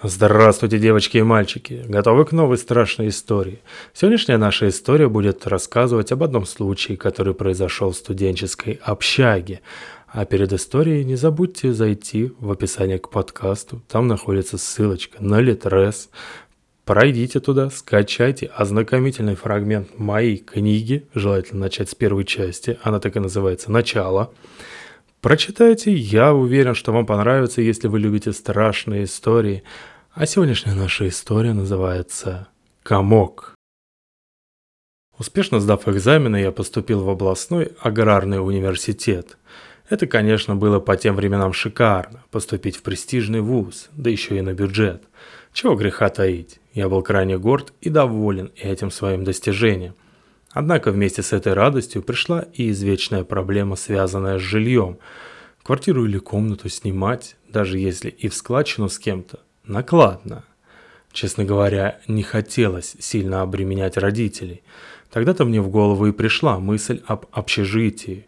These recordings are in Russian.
Здравствуйте, девочки и мальчики! Готовы к новой страшной истории? Сегодняшняя наша история будет рассказывать об одном случае, который произошел в студенческой общаге. А перед историей не забудьте зайти в описание к подкасту. Там находится ссылочка на Литрес. Пройдите туда, скачайте ознакомительный фрагмент моей книги. Желательно начать с первой части. Она так и называется «Начало». Прочитайте, я уверен, что вам понравится, если вы любите страшные истории. А сегодняшняя наша история называется «Комок». Успешно сдав экзамены, я поступил в областной аграрный университет. Это, конечно, было по тем временам шикарно – поступить в престижный вуз, да еще и на бюджет. Чего греха таить, я был крайне горд и доволен этим своим достижением – Однако вместе с этой радостью пришла и извечная проблема, связанная с жильем. Квартиру или комнату снимать, даже если и в складчину с кем-то, накладно. Честно говоря, не хотелось сильно обременять родителей. Тогда-то мне в голову и пришла мысль об общежитии.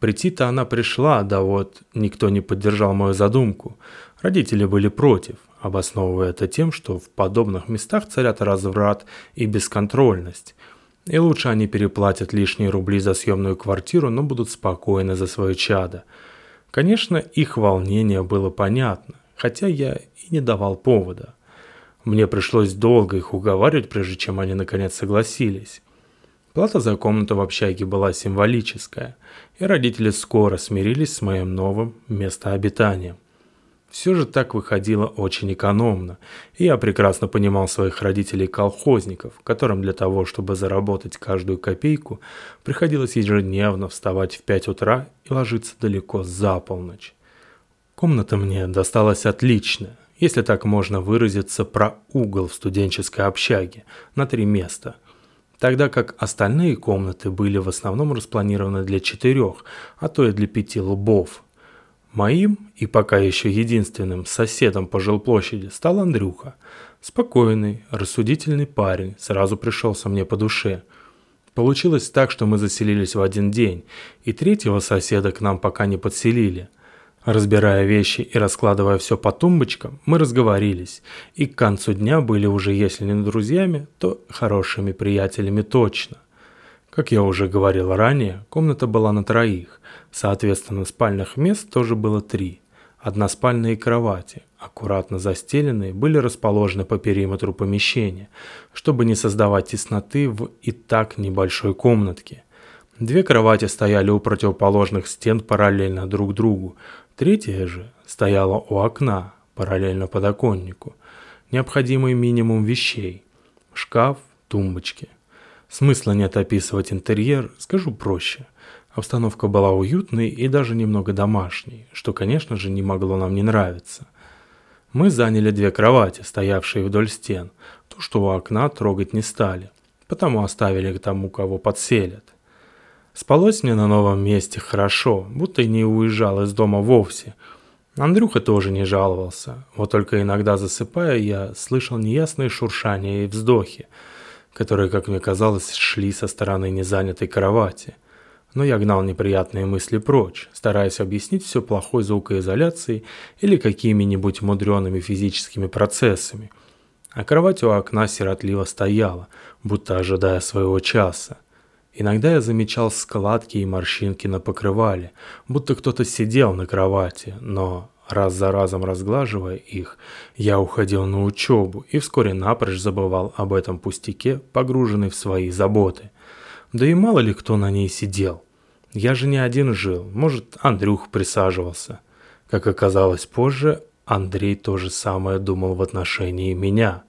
Прийти-то она пришла, да вот никто не поддержал мою задумку. Родители были против, обосновывая это тем, что в подобных местах царят разврат и бесконтрольность – и лучше они переплатят лишние рубли за съемную квартиру, но будут спокойны за свое чадо. Конечно, их волнение было понятно, хотя я и не давал повода. Мне пришлось долго их уговаривать, прежде чем они наконец согласились. Плата за комнату в общаге была символическая, и родители скоро смирились с моим новым местообитанием. Все же так выходило очень экономно, и я прекрасно понимал своих родителей-колхозников, которым для того, чтобы заработать каждую копейку, приходилось ежедневно вставать в 5 утра и ложиться далеко за полночь. Комната мне досталась отличная, если так можно выразиться про угол в студенческой общаге, на три места – тогда как остальные комнаты были в основном распланированы для четырех, а то и для пяти лбов, Моим и пока еще единственным соседом по жилплощади стал Андрюха. Спокойный, рассудительный парень, сразу пришелся мне по душе. Получилось так, что мы заселились в один день, и третьего соседа к нам пока не подселили. Разбирая вещи и раскладывая все по тумбочкам, мы разговорились, и к концу дня были уже, если не друзьями, то хорошими приятелями точно. Как я уже говорил ранее, комната была на троих, соответственно спальных мест тоже было три. Односпальные кровати, аккуратно застеленные, были расположены по периметру помещения, чтобы не создавать тесноты в и так небольшой комнатке. Две кровати стояли у противоположных стен параллельно друг другу, третья же стояла у окна, параллельно подоконнику. Необходимый минимум вещей – шкаф, тумбочки – Смысла нет описывать интерьер, скажу проще. Обстановка была уютной и даже немного домашней, что, конечно же, не могло нам не нравиться. Мы заняли две кровати, стоявшие вдоль стен. То, что у окна, трогать не стали, потому оставили к тому, кого подселят. Спалось мне на новом месте хорошо, будто и не уезжал из дома вовсе. Андрюха тоже не жаловался, вот только иногда засыпая, я слышал неясные шуршания и вздохи, которые, как мне казалось, шли со стороны незанятой кровати. Но я гнал неприятные мысли прочь, стараясь объяснить все плохой звукоизоляцией или какими-нибудь мудреными физическими процессами. А кровать у окна сиротливо стояла, будто ожидая своего часа. Иногда я замечал складки и морщинки на покрывале, будто кто-то сидел на кровати, но Раз за разом разглаживая их, я уходил на учебу и вскоре напрочь забывал об этом пустяке, погруженный в свои заботы. Да и мало ли кто на ней сидел. Я же не один жил, может, Андрюх присаживался. Как оказалось позже, Андрей то же самое думал в отношении меня.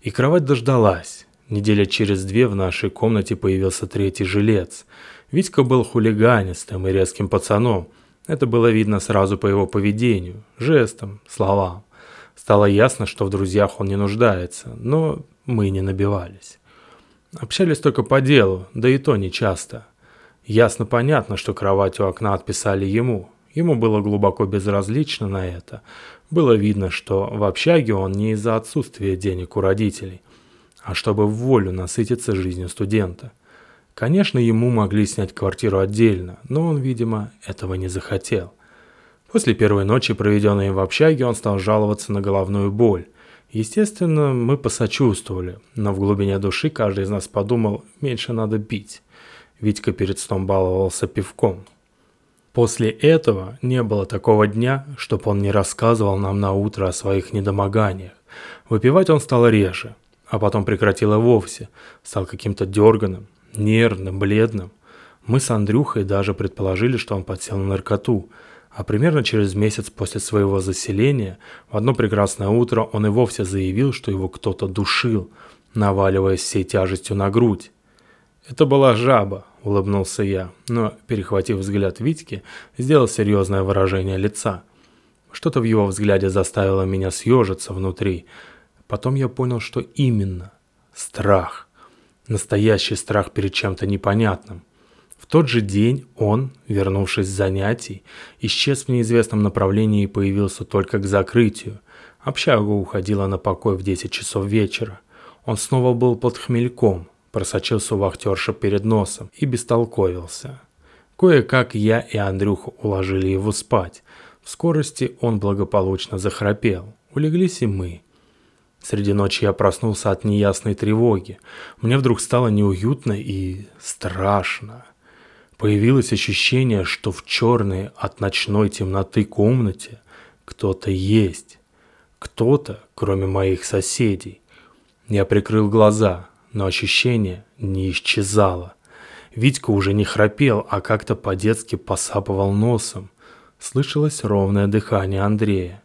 И кровать дождалась. Неделя через две в нашей комнате появился третий жилец. Витька был хулиганистым и резким пацаном, это было видно сразу по его поведению, жестам, словам. Стало ясно, что в друзьях он не нуждается, но мы не набивались. Общались только по делу, да и то не часто. Ясно понятно, что кровать у окна отписали ему. Ему было глубоко безразлично на это. Было видно, что в общаге он не из-за отсутствия денег у родителей, а чтобы в волю насытиться жизнью студента. Конечно, ему могли снять квартиру отдельно, но он, видимо, этого не захотел. После первой ночи, проведенной в общаге, он стал жаловаться на головную боль. Естественно, мы посочувствовали, но в глубине души каждый из нас подумал, меньше надо пить. Витька перед сном баловался пивком. После этого не было такого дня, чтобы он не рассказывал нам на утро о своих недомоганиях. Выпивать он стал реже, а потом прекратил и вовсе, стал каким-то дерганым, нервным, бледным. Мы с Андрюхой даже предположили, что он подсел на наркоту, а примерно через месяц после своего заселения, в одно прекрасное утро он и вовсе заявил, что его кто-то душил, наваливаясь всей тяжестью на грудь. «Это была жаба», — улыбнулся я, но, перехватив взгляд Витьки, сделал серьезное выражение лица. Что-то в его взгляде заставило меня съежиться внутри. Потом я понял, что именно. Страх. Настоящий страх перед чем-то непонятным. В тот же день он, вернувшись с занятий, исчез в неизвестном направлении и появился только к закрытию. Общага уходила на покой в 10 часов вечера. Он снова был под хмельком, просочился у вахтерша перед носом и бестолковился. Кое-как я и Андрюха уложили его спать. В скорости он благополучно захрапел. Улеглись и мы. Среди ночи я проснулся от неясной тревоги. Мне вдруг стало неуютно и страшно. Появилось ощущение, что в черной от ночной темноты комнате кто-то есть. Кто-то, кроме моих соседей. Я прикрыл глаза, но ощущение не исчезало. Витька уже не храпел, а как-то по-детски посапывал носом. Слышалось ровное дыхание Андрея.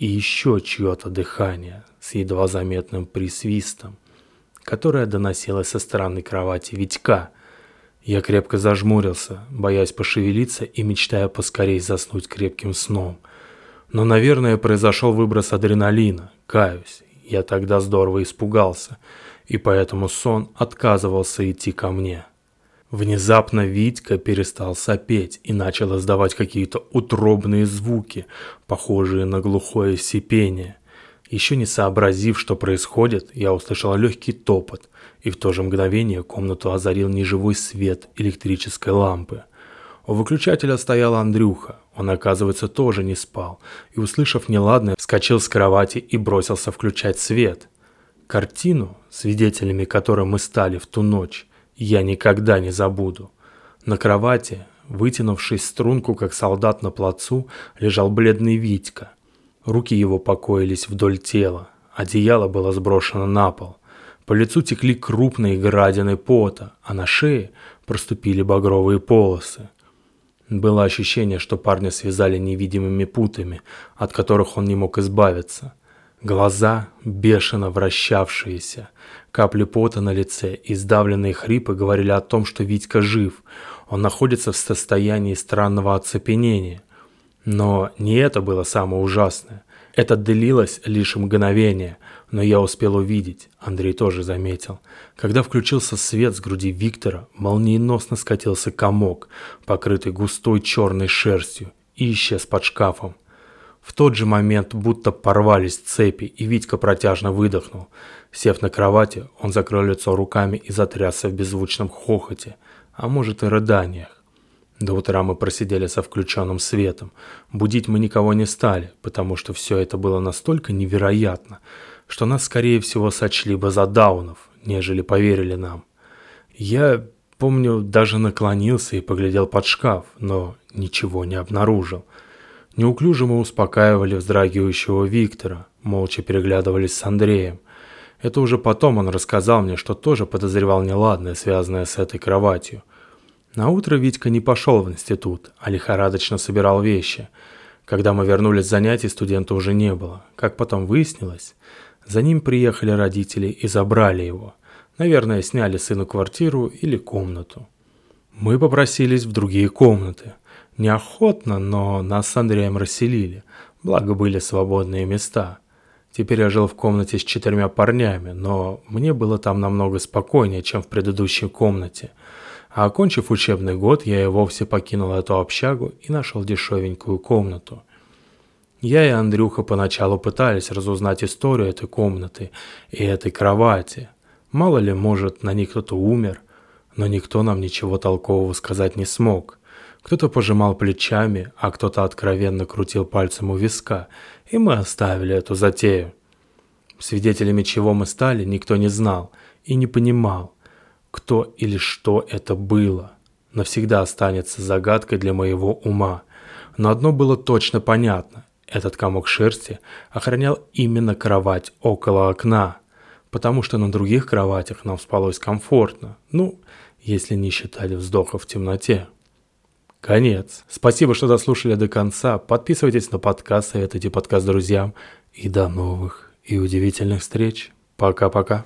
И еще чье-то дыхание с едва заметным присвистом, которое доносилось со стороны кровати Витька – я крепко зажмурился, боясь пошевелиться и мечтая поскорей заснуть крепким сном. Но, наверное, произошел выброс адреналина, каюсь. Я тогда здорово испугался, и поэтому сон отказывался идти ко мне. Внезапно Витька перестал сопеть и начал издавать какие-то утробные звуки, похожие на глухое сипение. Еще не сообразив, что происходит, я услышал легкий топот, и в то же мгновение комнату озарил неживой свет электрической лампы. У выключателя стоял Андрюха. Он, оказывается, тоже не спал, и, услышав неладное, вскочил с кровати и бросился включать свет. Картину, свидетелями которой мы стали в ту ночь, я никогда не забуду. На кровати, вытянувшись струнку, как солдат на плацу, лежал бледный Витька – Руки его покоились вдоль тела, одеяло было сброшено на пол. По лицу текли крупные градины пота, а на шее проступили багровые полосы. Было ощущение, что парня связали невидимыми путами, от которых он не мог избавиться. Глаза, бешено вращавшиеся, капли пота на лице и сдавленные хрипы говорили о том, что Витька жив. Он находится в состоянии странного оцепенения. Но не это было самое ужасное. Это длилось лишь мгновение, но я успел увидеть, Андрей тоже заметил. Когда включился свет с груди Виктора, молниеносно скатился комок, покрытый густой черной шерстью, и исчез под шкафом. В тот же момент будто порвались цепи, и Витька протяжно выдохнул. Сев на кровати, он закрыл лицо руками и затрясся в беззвучном хохоте, а может и рыданиях. До утра мы просидели со включенным светом. Будить мы никого не стали, потому что все это было настолько невероятно, что нас, скорее всего, сочли бы за даунов, нежели поверили нам. Я, помню, даже наклонился и поглядел под шкаф, но ничего не обнаружил. Неуклюже мы успокаивали вздрагивающего Виктора, молча переглядывались с Андреем. Это уже потом он рассказал мне, что тоже подозревал неладное, связанное с этой кроватью. На утро Витька не пошел в институт, а лихорадочно собирал вещи. Когда мы вернулись с занятий, студента уже не было. Как потом выяснилось, за ним приехали родители и забрали его. Наверное, сняли сыну квартиру или комнату. Мы попросились в другие комнаты. Неохотно, но нас с Андреем расселили, благо были свободные места. Теперь я жил в комнате с четырьмя парнями, но мне было там намного спокойнее, чем в предыдущей комнате – а окончив учебный год, я и вовсе покинул эту общагу и нашел дешевенькую комнату. Я и Андрюха поначалу пытались разузнать историю этой комнаты и этой кровати. Мало ли, может, на ней кто-то умер, но никто нам ничего толкового сказать не смог. Кто-то пожимал плечами, а кто-то откровенно крутил пальцем у виска, и мы оставили эту затею. Свидетелями чего мы стали, никто не знал и не понимал, кто или что это было. Навсегда останется загадкой для моего ума. Но одно было точно понятно. Этот комок шерсти охранял именно кровать около окна, потому что на других кроватях нам спалось комфортно, ну, если не считать вздоха в темноте. Конец. Спасибо, что дослушали до конца. Подписывайтесь на подкаст, советуйте подкаст друзьям. И до новых и удивительных встреч. Пока-пока.